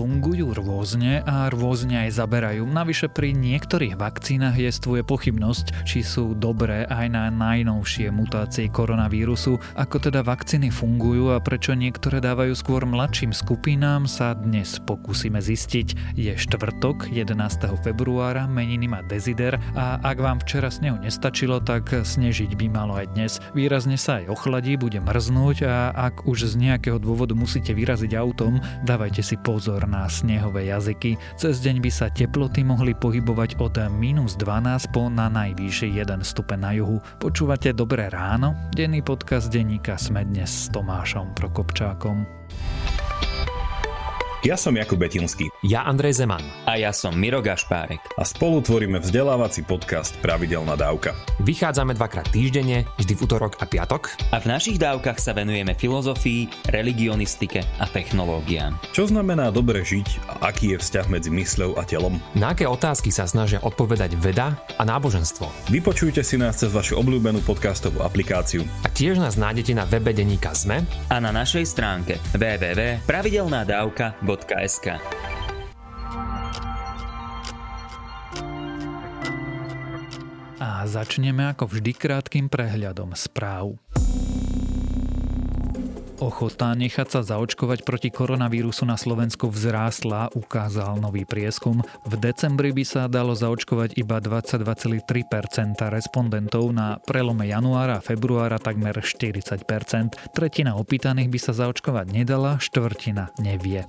fungujú rôzne a rôzne aj zaberajú. Navyše pri niektorých vakcínach jestvuje pochybnosť, či sú dobré aj na najnovšie mutácie koronavírusu. Ako teda vakcíny fungujú a prečo niektoré dávajú skôr mladším skupinám sa dnes pokúsime zistiť. Je štvrtok 11. februára, meniny má Dezider a ak vám včera snehu nestačilo, tak snežiť by malo aj dnes. Výrazne sa aj ochladí, bude mrznúť a ak už z nejakého dôvodu musíte vyraziť autom, dávajte si pozor na snehové jazyky. Cez deň by sa teploty mohli pohybovať od minus 12 po na najvyšší 1 stupeň na juhu. Počúvate Dobré ráno? Denný podcast denníka Sme dnes s Tomášom Prokopčákom. Ja som Jakub Betinský. Ja Andrej Zeman. A ja som Miro Gašpárek. A spolu tvoríme vzdelávací podcast Pravidelná dávka. Vychádzame dvakrát týždenne, vždy v útorok a piatok. A v našich dávkach sa venujeme filozofii, religionistike a technológiám. Čo znamená dobre žiť a aký je vzťah medzi mysľou a telom? Na aké otázky sa snažia odpovedať veda a náboženstvo? Vypočujte si nás cez vašu obľúbenú podcastovú aplikáciu. A tiež nás nájdete na webe Deníka Sme a na našej stránke www.pravidelnadavka.com www.slobodnyvysielac.sk A začneme ako vždy krátkým prehľadom správ. Ochota nechať sa zaočkovať proti koronavírusu na Slovensku vzrástla, ukázal nový prieskum. V decembri by sa dalo zaočkovať iba 22,3% respondentov, na prelome januára a februára takmer 40%. Tretina opýtaných by sa zaočkovať nedala, štvrtina nevie.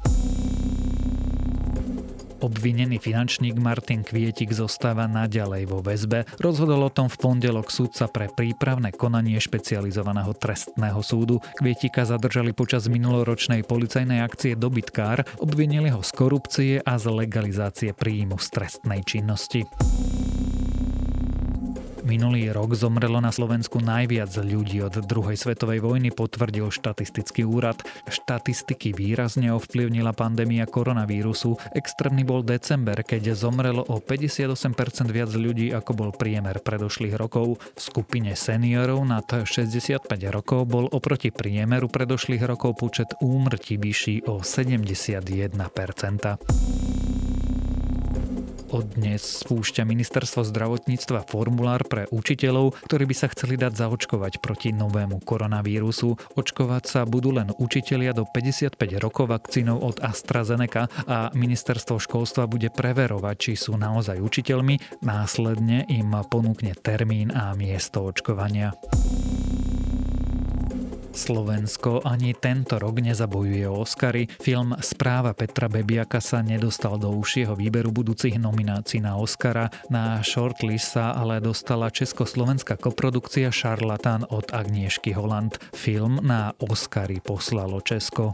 Obvinený finančník Martin Kvietik zostáva naďalej vo väzbe. Rozhodol o tom v pondelok súdca pre prípravné konanie špecializovaného trestného súdu. Kvietika zadržali počas minuloročnej policajnej akcie Dobytkár, obvinili ho z korupcie a z legalizácie príjmu z trestnej činnosti. Minulý rok zomrelo na Slovensku najviac ľudí od druhej svetovej vojny, potvrdil štatistický úrad. Štatistiky výrazne ovplyvnila pandémia koronavírusu. Extrémny bol december, keď zomrelo o 58% viac ľudí, ako bol priemer predošlých rokov. V skupine seniorov nad 65 rokov bol oproti priemeru predošlých rokov počet úmrtí vyšší o 71%. Od dnes spúšťa ministerstvo zdravotníctva formulár pre učiteľov, ktorí by sa chceli dať zaočkovať proti novému koronavírusu. Očkovať sa budú len učitelia do 55 rokov vakcínou od AstraZeneca a ministerstvo školstva bude preverovať, či sú naozaj učiteľmi. Následne im ponúkne termín a miesto očkovania. Slovensko ani tento rok nezabojuje o Oscary. Film Správa Petra Bebiaka sa nedostal do užšieho výberu budúcich nominácií na Oscara. Na shortlist sa ale dostala československá koprodukcia Šarlatán od Agnieszky Holland. Film na Oscary poslalo Česko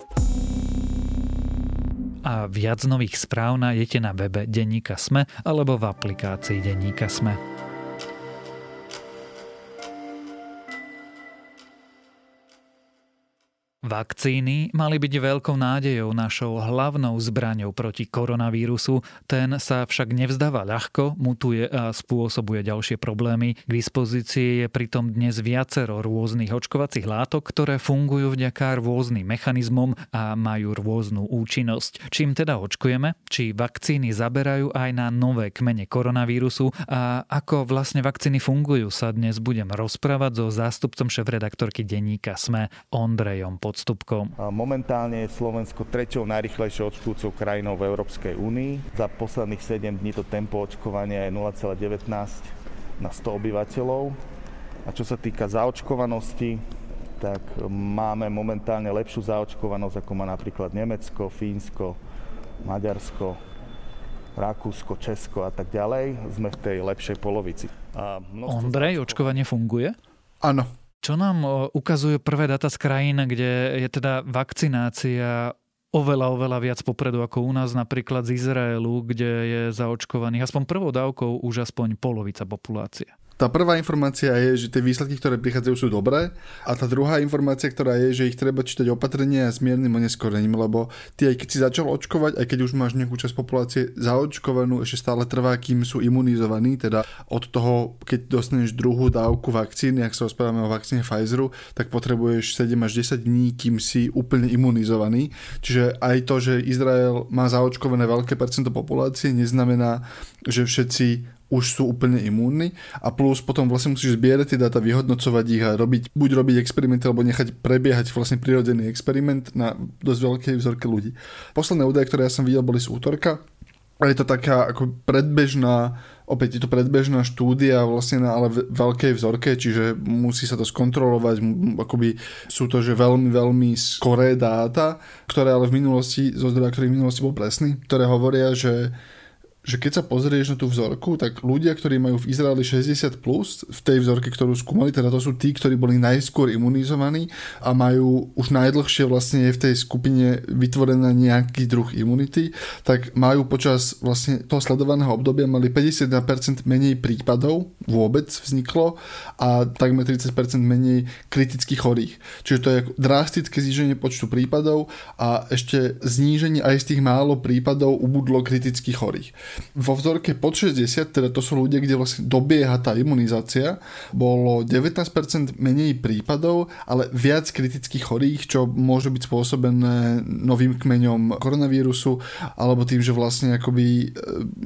a viac nových správ nájdete na webe Denníka Sme alebo v aplikácii Denníka Sme. Vakcíny mali byť veľkou nádejou našou hlavnou zbraňou proti koronavírusu. Ten sa však nevzdáva ľahko, mutuje a spôsobuje ďalšie problémy. K dispozícii je pritom dnes viacero rôznych očkovacích látok, ktoré fungujú vďaka rôznym mechanizmom a majú rôznu účinnosť. Čím teda očkujeme? Či vakcíny zaberajú aj na nové kmene koronavírusu a ako vlastne vakcíny fungujú sa dnes budem rozprávať so zástupcom šéf-redaktorky denníka SME Ondrejom Pod odstupkom. Momentálne je Slovensko treťou najrychlejšou očkujúcou krajinou v Európskej únii. Za posledných 7 dní to tempo očkovania je 0,19 na 100 obyvateľov. A čo sa týka zaočkovanosti, tak máme momentálne lepšiu zaočkovanosť, ako má napríklad Nemecko, Fínsko, Maďarsko, Rakúsko, Česko a tak ďalej. Sme v tej lepšej polovici. A Ondrej, očkovanie funguje? Áno, čo nám ukazujú prvé data z krajín, kde je teda vakcinácia oveľa, oveľa viac popredu ako u nás, napríklad z Izraelu, kde je zaočkovaných aspoň prvou dávkou už aspoň polovica populácie. Tá prvá informácia je, že tie výsledky, ktoré prichádzajú, sú dobré a tá druhá informácia, ktorá je, že ich treba čítať opatrenia a s miernym oneskorením, lebo ty aj keď si začal očkovať, aj keď už máš nejakú časť populácie zaočkovanú, ešte stále trvá, kým sú imunizovaní, teda od toho, keď dostaneš druhú dávku vakcíny, ak sa rozprávame o vakcíne Pfizeru, tak potrebuješ 7 až 10 dní, kým si úplne imunizovaný. Čiže aj to, že Izrael má zaočkované veľké percento populácie, neznamená, že všetci už sú úplne imúnni a plus potom vlastne musíš zbierať tie dáta, vyhodnocovať ich a robiť, buď robiť experimenty, alebo nechať prebiehať vlastne prirodzený experiment na dosť veľkej vzorke ľudí. Posledné údaje, ktoré ja som videl, boli z útorka je to taká ako predbežná opäť je to predbežná štúdia vlastne na ale veľkej vzorke, čiže musí sa to skontrolovať, akoby sú to že veľmi, veľmi skoré dáta, ktoré ale v minulosti, zo zdroja, ktorý v minulosti bol presný, ktoré hovoria, že že keď sa pozrieš na tú vzorku, tak ľudia, ktorí majú v Izraeli 60 plus, v tej vzorke, ktorú skúmali, teda to sú tí, ktorí boli najskôr imunizovaní a majú už najdlhšie vlastne v tej skupine vytvorená nejaký druh imunity, tak majú počas vlastne toho sledovaného obdobia mali 51% menej prípadov vôbec vzniklo a takmer 30% menej kritických chorých. Čiže to je drastické zníženie počtu prípadov a ešte zníženie aj z tých málo prípadov ubudlo kritických chorých. Vo vzorke pod 60, teda to sú ľudia, kde vlastne dobieha tá imunizácia, bolo 19% menej prípadov, ale viac kritických chorých, čo môže byť spôsobené novým kmeňom koronavírusu, alebo tým, že vlastne akoby e,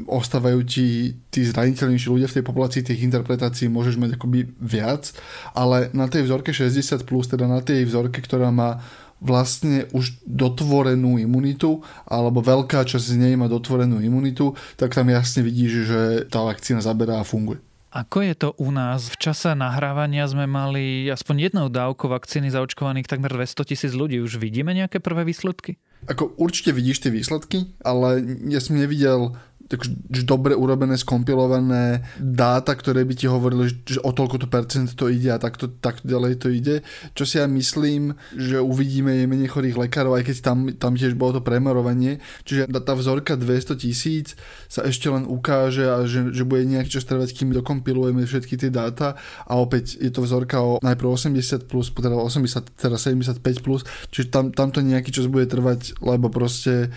ostávajú ti tí zraniteľnejší ľudia v tej populácii, tých interpretácií môžeš mať akoby viac, ale na tej vzorke 60+, plus, teda na tej vzorke, ktorá má vlastne už dotvorenú imunitu, alebo veľká časť z nej má dotvorenú imunitu, tak tam jasne vidíš, že tá vakcína zaberá a funguje. Ako je to u nás? V čase nahrávania sme mali aspoň jednou dávku vakcíny zaočkovaných takmer 200 tisíc ľudí. Už vidíme nejaké prvé výsledky? Ako určite vidíš tie výsledky, ale ja som nevidel takže dobre urobené, skompilované dáta, ktoré by ti hovorili, že o toľko to percent to ide a takto, takto ďalej to ide. Čo si ja myslím, že uvidíme je menej chorých lekárov, aj keď tam, tam tiež bolo to premerovanie. Čiže tá vzorka 200 tisíc sa ešte len ukáže a že, že bude nejaký čas trvať, kým dokompilujeme všetky tie dáta a opäť je to vzorka o najprv 80 plus, teda 80, teda 75 plus, čiže tam, tam to nejaký čas bude trvať, lebo proste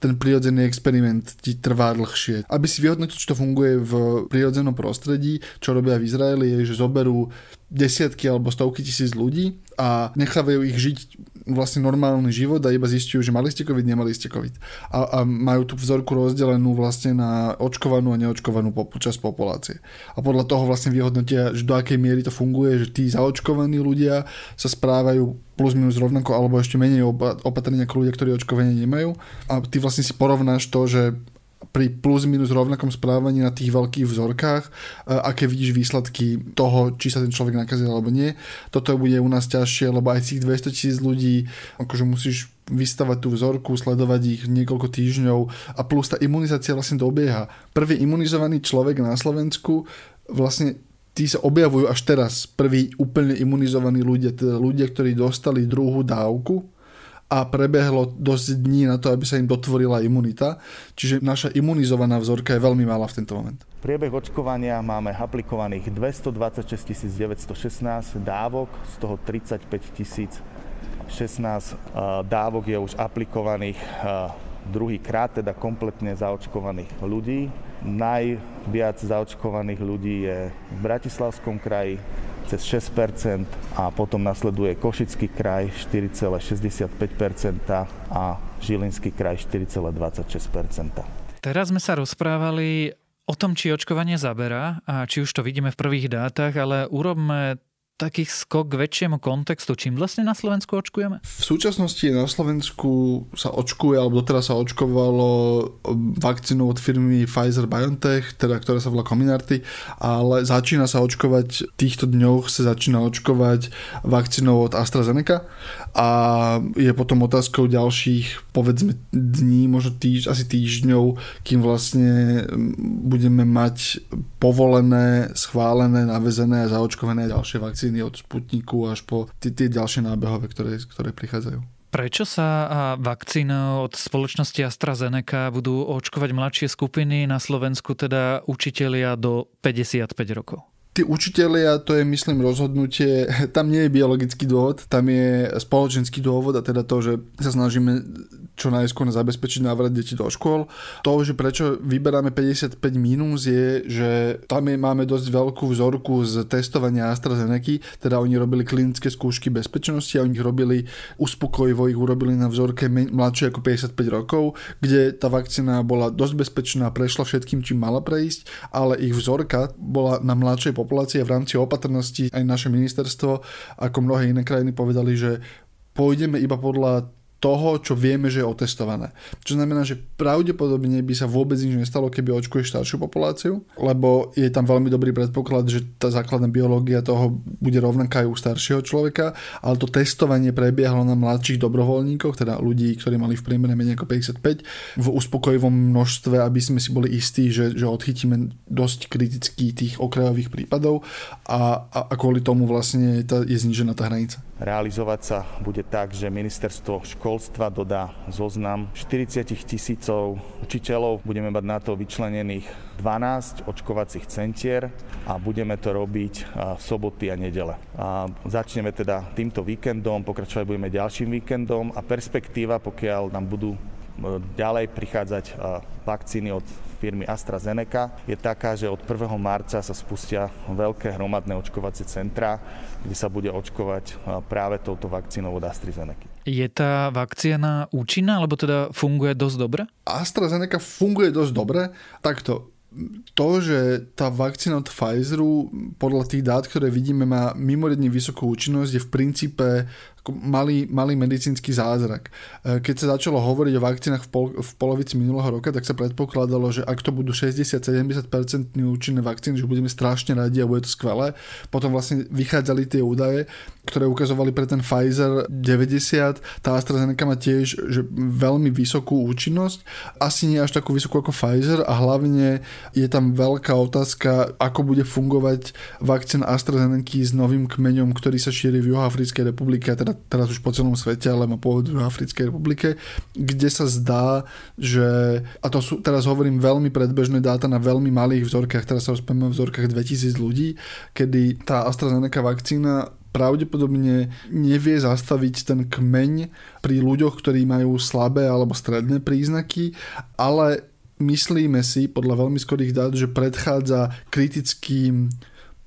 ten prírodzený experiment ti trvá dlhšie. Aby si vyhodnotil, či to funguje v prírodzenom prostredí, čo robia v Izraeli, je, že zoberú desiatky alebo stovky tisíc ľudí a nechávajú ich žiť vlastne normálny život a iba zistujú, že mali ste COVID, nemali ste COVID. A, a majú tú vzorku rozdelenú vlastne na očkovanú a neočkovanú počas populácie. A podľa toho vlastne vyhodnotia, že do akej miery to funguje, že tí zaočkovaní ľudia sa správajú plus minus rovnako alebo ešte menej opatrenia ako ľudia, ktorí očkovanie nemajú. A ty vlastne si porovnáš to, že pri plus minus rovnakom správaní na tých veľkých vzorkách, e, aké vidíš výsledky toho, či sa ten človek nakazil alebo nie. Toto bude u nás ťažšie, lebo aj tých 200 tisíc ľudí, akože musíš vystavať tú vzorku, sledovať ich niekoľko týždňov a plus tá imunizácia vlastne dobieha. Prvý imunizovaný človek na Slovensku vlastne tí sa objavujú až teraz, prví úplne imunizovaní ľudia, teda ľudia, ktorí dostali druhú dávku, a prebehlo dosť dní na to, aby sa im dotvorila imunita. Čiže naša imunizovaná vzorka je veľmi malá v tento moment. Priebeh očkovania máme aplikovaných 226 916 dávok, z toho 35 016 dávok je už aplikovaných druhý krát, teda kompletne zaočkovaných ľudí. Najviac zaočkovaných ľudí je v Bratislavskom kraji, cez 6% a potom nasleduje Košický kraj 4,65% a Žilinský kraj 4,26%. Teraz sme sa rozprávali o tom, či očkovanie zaberá a či už to vidíme v prvých dátach, ale urobme taký skok k väčšiemu kontextu. Čím vlastne na Slovensku očkujeme? V súčasnosti na Slovensku sa očkuje, alebo doteraz sa očkovalo vakcínou od firmy Pfizer-BioNTech, teda, ktorá sa volá Comirnaty, ale začína sa očkovať, v týchto dňoch sa začína očkovať vakcínou od AstraZeneca a je potom otázkou ďalších, povedzme, dní, možno týž, asi týždňov, kým vlastne budeme mať povolené, schválené, navezené a zaočkované ďalšie vakcíny od Sputniku až po tie, ďalšie nábehové, ktoré, ktoré prichádzajú. Prečo sa vakcína od spoločnosti AstraZeneca budú očkovať mladšie skupiny na Slovensku, teda učitelia do 55 rokov? Tí učitelia, to je myslím rozhodnutie, tam nie je biologický dôvod, tam je spoločenský dôvod a teda to, že sa snažíme čo najskôr zabezpečiť návrat detí do škôl. To, že prečo vyberáme 55 mínus je, že tam je, máme dosť veľkú vzorku z testovania AstraZeneca, teda oni robili klinické skúšky bezpečnosti a oni ich robili uspokojivo, ich urobili na vzorke mladšie ako 55 rokov, kde tá vakcína bola dosť bezpečná, prešla všetkým, čím mala prejsť, ale ich vzorka bola na mladšej populácie v rámci opatrnosti aj naše ministerstvo, ako mnohé iné krajiny povedali, že pôjdeme iba podľa toho, čo vieme, že je otestované. Čo znamená, že pravdepodobne by sa vôbec nič nestalo, keby očkuješ staršiu populáciu, lebo je tam veľmi dobrý predpoklad, že tá základná biológia toho bude rovnaká aj u staršieho človeka, ale to testovanie prebiehalo na mladších dobrovoľníkoch, teda ľudí, ktorí mali v priemere menej ako 55, v uspokojivom množstve, aby sme si boli istí, že, že odchytíme dosť kritických tých okrajových prípadov a, a, a kvôli tomu vlastne tá, je znižená tá hranica. Realizovať sa bude tak, že ministerstvo školstva dodá zoznam 40 tisícov učiteľov. Budeme mať na to vyčlenených 12 očkovacích centier a budeme to robiť v soboty a nedele. A začneme teda týmto víkendom, pokračovať budeme ďalším víkendom a perspektíva, pokiaľ nám budú ďalej prichádzať vakcíny od firmy AstraZeneca je taká, že od 1. marca sa spustia veľké hromadné očkovacie centra, kde sa bude očkovať práve touto vakcínou od AstraZeneca. Je tá vakcína účinná, alebo teda funguje dosť dobre? AstraZeneca funguje dosť dobre. Takto, to, že tá vakcína od Pfizeru podľa tých dát, ktoré vidíme, má mimoriadne vysokú účinnosť, je v princípe ako malý, malý medicínsky zázrak. E, keď sa začalo hovoriť o vakcínach v, pol, v polovici minulého roka, tak sa predpokladalo, že ak to budú 60-70% účinné vakcíny, že budeme strašne radi a bude to skvelé. Potom vlastne vychádzali tie údaje, ktoré ukazovali pre ten Pfizer 90, tá AstraZeneca má tiež že veľmi vysokú účinnosť, asi nie až takú vysokú ako Pfizer a hlavne je tam veľká otázka, ako bude fungovať vakcína AstraZeneca s novým kmeňom, ktorý sa šíri v Juhoafrickej republike teda teda teraz už po celom svete, ale má pôvod v Africkej republike, kde sa zdá, že, a to sú, teraz hovorím veľmi predbežné dáta na veľmi malých vzorkách, teraz sa rozpáme v vzorkách 2000 ľudí, kedy tá AstraZeneca vakcína pravdepodobne nevie zastaviť ten kmeň pri ľuďoch, ktorí majú slabé alebo stredné príznaky, ale myslíme si podľa veľmi skorých dát, že predchádza kritickým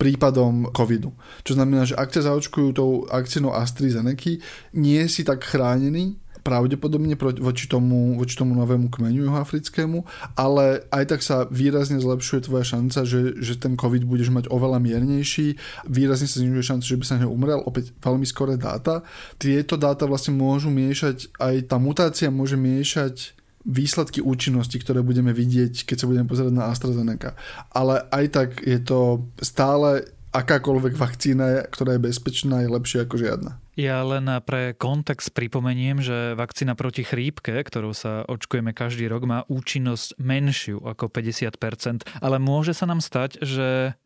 prípadom covidu. Čo znamená, že ak ťa zaočkujú tou akcinou AstraZeneca, nie si tak chránený, pravdepodobne voči tomu, voči tomu novému kmeňu juhoafrickému, ale aj tak sa výrazne zlepšuje tvoja šanca, že, že ten COVID budeš mať oveľa miernejší, výrazne sa znižuje šanca, že by sa umrel, opäť veľmi skoré dáta. Tieto dáta vlastne môžu miešať, aj tá mutácia môže miešať výsledky účinnosti, ktoré budeme vidieť, keď sa budeme pozerať na AstraZeneca. Ale aj tak je to stále akákoľvek vakcína, ktorá je bezpečná, je lepšia ako žiadna. Ja len pre kontext pripomeniem, že vakcína proti chrípke, ktorú sa očkujeme každý rok, má účinnosť menšiu ako 50%, ale môže sa nám stať, že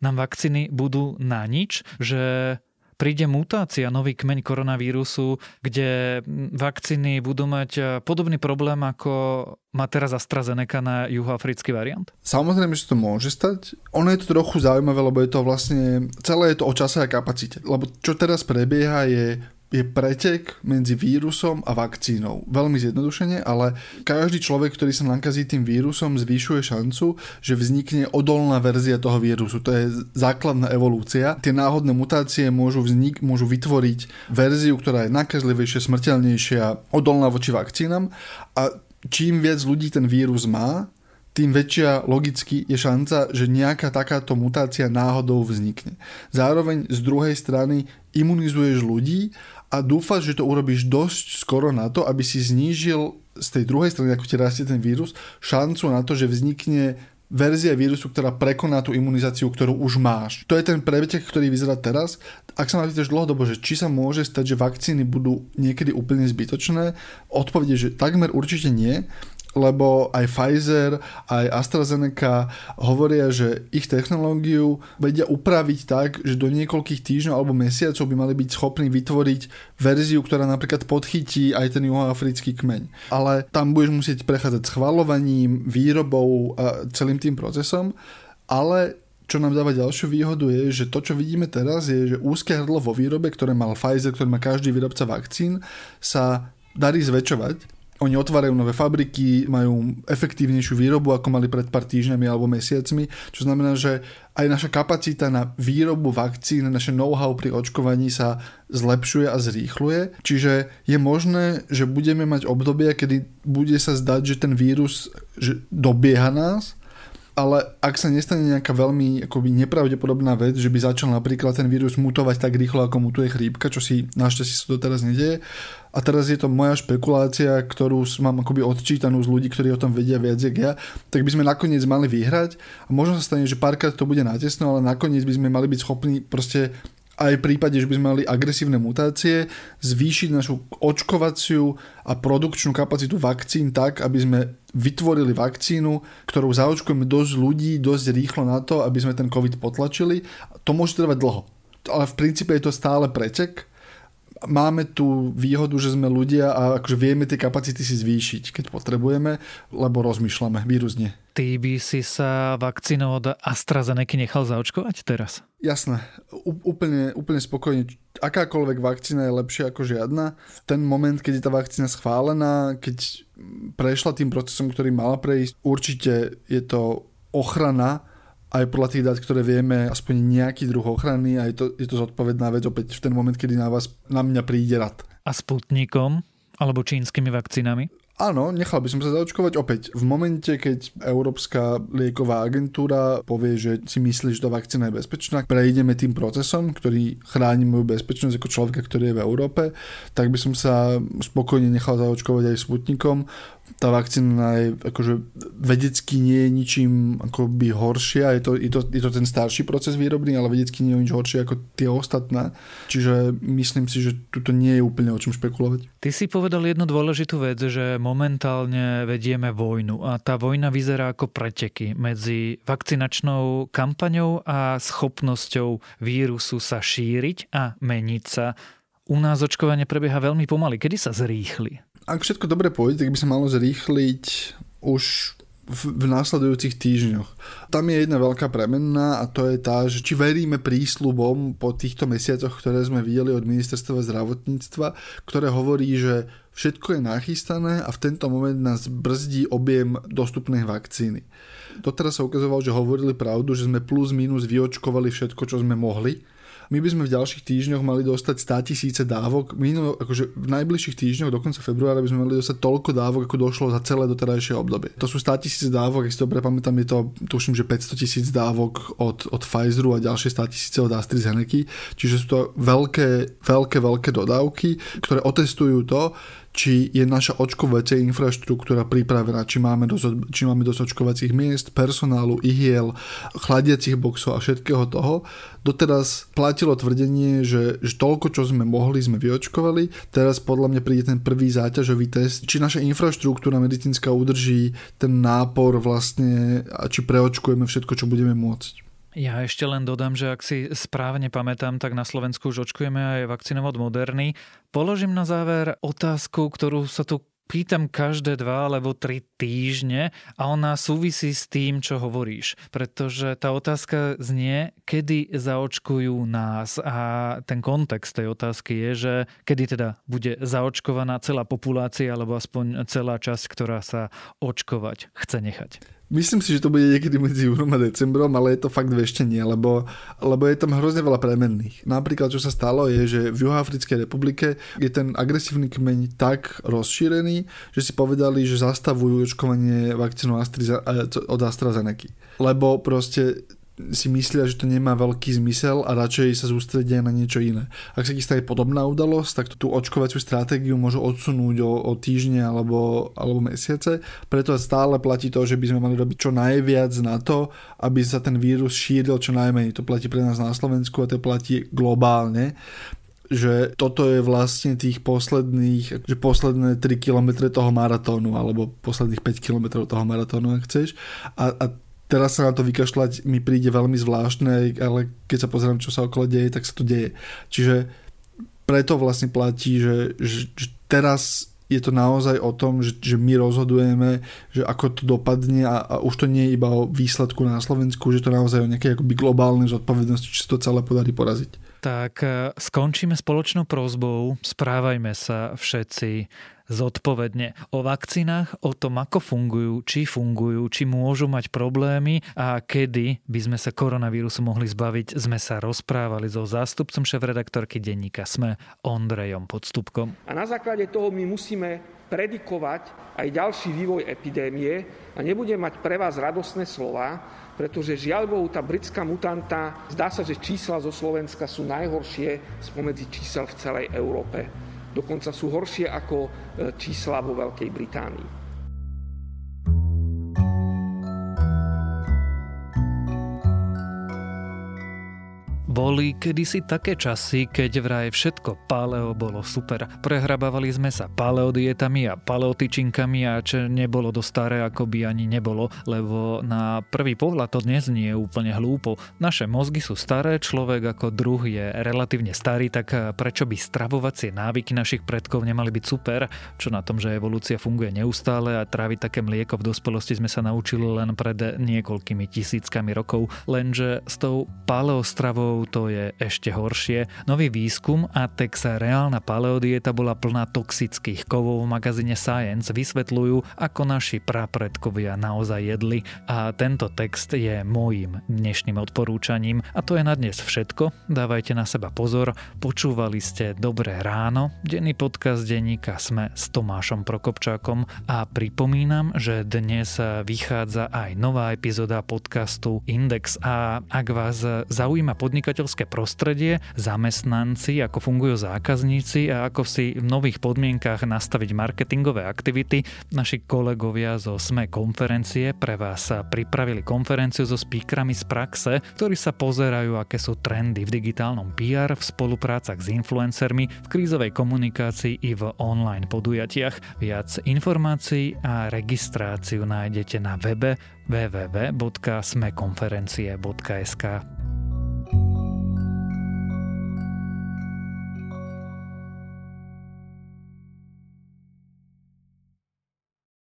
nám vakcíny budú na nič, že príde mutácia, nový kmeň koronavírusu, kde vakcíny budú mať eh, podobný problém, ako má teraz AstraZeneca na juhoafrický variant? Samozrejme, že to môže stať. Ono je to trochu zaujímavé, lebo je to vlastne, celé je to o čase a kapacite. Lebo čo teraz prebieha je je pretek medzi vírusom a vakcínou. Veľmi zjednodušene, ale každý človek, ktorý sa nakazí tým vírusom, zvyšuje šancu, že vznikne odolná verzia toho vírusu. To je základná evolúcia. Tie náhodné mutácie môžu, vznik, môžu vytvoriť verziu, ktorá je nakazlivejšia, smrteľnejšia, odolná voči vakcínam a čím viac ľudí ten vírus má, tým väčšia logicky je šanca, že nejaká takáto mutácia náhodou vznikne. Zároveň z druhej strany imunizuješ ľudí a dúfaš, že to urobíš dosť skoro na to, aby si znížil z tej druhej strany, ako ti rastie ten vírus, šancu na to, že vznikne verzia vírusu, ktorá prekoná tú imunizáciu, ktorú už máš. To je ten prebetek, ktorý vyzerá teraz. Ak sa ma pýtaš dlhodobo, že či sa môže stať, že vakcíny budú niekedy úplne zbytočné, odpovede, že takmer určite nie, lebo aj Pfizer, aj AstraZeneca hovoria, že ich technológiu vedia upraviť tak, že do niekoľkých týždňov alebo mesiacov by mali byť schopní vytvoriť verziu, ktorá napríklad podchytí aj ten juhoafrický kmeň. Ale tam budeš musieť prechádzať schvalovaním, výrobou a celým tým procesom, ale čo nám dáva ďalšiu výhodu je, že to, čo vidíme teraz, je, že úzke hrdlo vo výrobe, ktoré mal Pfizer, ktoré má každý výrobca vakcín, sa darí zväčšovať oni otvárajú nové fabriky, majú efektívnejšiu výrobu, ako mali pred pár týždňami alebo mesiacmi, čo znamená, že aj naša kapacita na výrobu vakcín, naše know-how pri očkovaní sa zlepšuje a zrýchluje. Čiže je možné, že budeme mať obdobie, kedy bude sa zdať, že ten vírus že dobieha nás, ale ak sa nestane nejaká veľmi akoby nepravdepodobná vec, že by začal napríklad ten vírus mutovať tak rýchlo, ako mutuje chrípka, čo si našťastie sa doteraz nedieje. A teraz je to moja špekulácia, ktorú mám akoby odčítanú z ľudí, ktorí o tom vedia viac jak ja, tak by sme nakoniec mali vyhrať a možno sa stane, že párkrát to bude natesno, ale nakoniec by sme mali byť schopní proste aj v prípade, že by sme mali agresívne mutácie, zvýšiť našu očkovaciu a produkčnú kapacitu vakcín tak, aby sme vytvorili vakcínu, ktorou zaočkujeme dosť ľudí dosť rýchlo na to, aby sme ten COVID potlačili. To môže trvať dlho. Ale v princípe je to stále pretek. Máme tu výhodu, že sme ľudia a akože vieme tie kapacity si zvýšiť, keď potrebujeme, lebo rozmýšľame, vírus nie. Ty by si sa vakcínou od AstraZeneca nechal zaočkovať teraz? Jasné, úplne, úplne spokojne. Akákoľvek vakcína je lepšia ako žiadna. V ten moment, keď je tá vakcína schválená, keď prešla tým procesom, ktorý mala prejsť, určite je to ochrana aj podľa tých dát, ktoré vieme, aspoň nejaký druh ochrany a je to, je to zodpovedná vec opäť v ten moment, kedy na vás, na mňa príde rad. A Sputnikom? Alebo čínskymi vakcínami? Áno, nechal by som sa zaočkovať opäť. V momente, keď Európska lieková agentúra povie, že si myslí, že tá vakcína je bezpečná, prejdeme tým procesom, ktorý chráni moju bezpečnosť ako človeka, ktorý je v Európe, tak by som sa spokojne nechal zaočkovať aj Sputnikom tá vakcína je akože vedecky nie je ničím akoby horšia, je to, je, to, je to ten starší proces výrobný, ale vedecky nie je nič horšie ako tie ostatné. Čiže myslím si, že tu nie je úplne o čom špekulovať. Ty si povedal jednu dôležitú vec, že momentálne vedieme vojnu a tá vojna vyzerá ako preteky medzi vakcinačnou kampaňou a schopnosťou vírusu sa šíriť a meniť sa. U nás očkovanie prebieha veľmi pomaly. Kedy sa zrýchli? ak všetko dobre pôjde, tak by sa malo zrýchliť už v, v následujúcich týždňoch. Tam je jedna veľká premenná a to je tá, že či veríme prísľubom po týchto mesiacoch, ktoré sme videli od ministerstva zdravotníctva, ktoré hovorí, že všetko je nachystané a v tento moment nás brzdí objem dostupnej vakcíny. Doteraz sa ukazovalo, že hovorili pravdu, že sme plus minus vyočkovali všetko, čo sme mohli my by sme v ďalších týždňoch mali dostať 100 tisíce dávok. Minulo, akože v najbližších týždňoch, do konca februára by sme mali dostať toľko dávok, ako došlo za celé doterajšie obdobie. To sú 100 tisíce dávok, ak si dobre pamätám, je to, tuším, že 500 tisíc dávok od, od Pfizeru a ďalšie 100 tisíce od AstraZeneca. Čiže sú to veľké, veľké, veľké dodávky, ktoré otestujú to, či je naša očkovacia infraštruktúra pripravená, či máme dosť, či máme dosť očkovacích miest, personálu, ihiel, chladiacich boxov a všetkého toho. Doteraz platilo tvrdenie, že, že toľko, čo sme mohli, sme vyočkovali. Teraz podľa mňa príde ten prvý záťažový test, či naša infraštruktúra medicínska udrží ten nápor vlastne a či preočkujeme všetko, čo budeme môcť. Ja ešte len dodám, že ak si správne pamätám, tak na Slovensku už očkujeme aj vakcínou od Moderny. Položím na záver otázku, ktorú sa tu pýtam každé dva alebo tri týždne a ona súvisí s tým, čo hovoríš. Pretože tá otázka znie, kedy zaočkujú nás a ten kontext tej otázky je, že kedy teda bude zaočkovaná celá populácia alebo aspoň celá časť, ktorá sa očkovať chce nechať. Myslím si, že to bude niekedy medzi júnom a decembrom, ale je to fakt ešte nie, lebo, lebo je tam hrozne veľa premenných. Napríklad, čo sa stalo, je, že v Juhoafrickej republike je ten agresívny kmeň tak rozšírený, že si povedali, že zastavujú očkovanie vakcínu od AstraZeneca. Lebo proste si myslia, že to nemá veľký zmysel a radšej sa sústredia na niečo iné. Ak sa stane podobná udalosť, tak tú očkovaciu stratégiu môžu odsunúť o, o týždne alebo, alebo mesiace. Preto stále platí to, že by sme mali robiť čo najviac na to, aby sa ten vírus šíril čo najmenej. To platí pre nás na Slovensku a to platí globálne že toto je vlastne tých posledných, že posledné 3 km toho maratónu, alebo posledných 5 km toho maratónu, ak chceš. A, a teraz sa na to vykašľať mi príde veľmi zvláštne, ale keď sa pozriem, čo sa okolo deje, tak sa to deje. Čiže preto vlastne platí, že, že, že teraz je to naozaj o tom, že, že my rozhodujeme, že ako to dopadne a, a už to nie je iba o výsledku na Slovensku, že to naozaj o nejakej akoby globálnej zodpovednosti, či sa to celé podarí poraziť. Tak e, skončíme spoločnou prozbou, správajme sa všetci zodpovedne. O vakcínach, o tom, ako fungujú, či fungujú, či môžu mať problémy a kedy by sme sa koronavírusu mohli zbaviť, sme sa rozprávali so zástupcom šéf-redaktorky denníka SME Ondrejom Podstupkom. A na základe toho my musíme predikovať aj ďalší vývoj epidémie a nebudem mať pre vás radosné slova, pretože žiaľ Bohu tá britská mutanta, zdá sa, že čísla zo Slovenska sú najhoršie spomedzi čísel v celej Európe. Dokonca sú horšie ako e, čísla vo Veľkej Británii. Boli kedysi také časy, keď vraj všetko paleo bolo super. Prehrabávali sme sa paleodietami a paleotyčinkami a čo nebolo do staré, ako by ani nebolo, lebo na prvý pohľad to dnes nie je úplne hlúpo. Naše mozgy sú staré, človek ako druh je relatívne starý, tak prečo by stravovacie návyky našich predkov nemali byť super? Čo na tom, že evolúcia funguje neustále a tráviť také mlieko v dospelosti sme sa naučili len pred niekoľkými tisíckami rokov, lenže s tou paleostravou to je ešte horšie. Nový výskum a text reálna paleodieta bola plná toxických kovov v magazíne Science. Vysvetľujú, ako naši prapredkovia naozaj jedli. A tento text je môjim dnešným odporúčaním. A to je na dnes všetko. Dávajte na seba pozor, počúvali ste Dobré ráno, denný podcast denníka Sme s Tomášom Prokopčákom. A pripomínam, že dnes vychádza aj nová epizóda podcastu Index. A ak vás zaujíma podnikať podnikateľské prostredie, zamestnanci, ako fungujú zákazníci a ako si v nových podmienkach nastaviť marketingové aktivity. Naši kolegovia zo SME konferencie pre vás pripravili konferenciu so speakerami z praxe, ktorí sa pozerajú, aké sú trendy v digitálnom PR, v spoluprácach s influencermi, v krízovej komunikácii i v online podujatiach. Viac informácií a registráciu nájdete na webe www.smekonferencie.sk.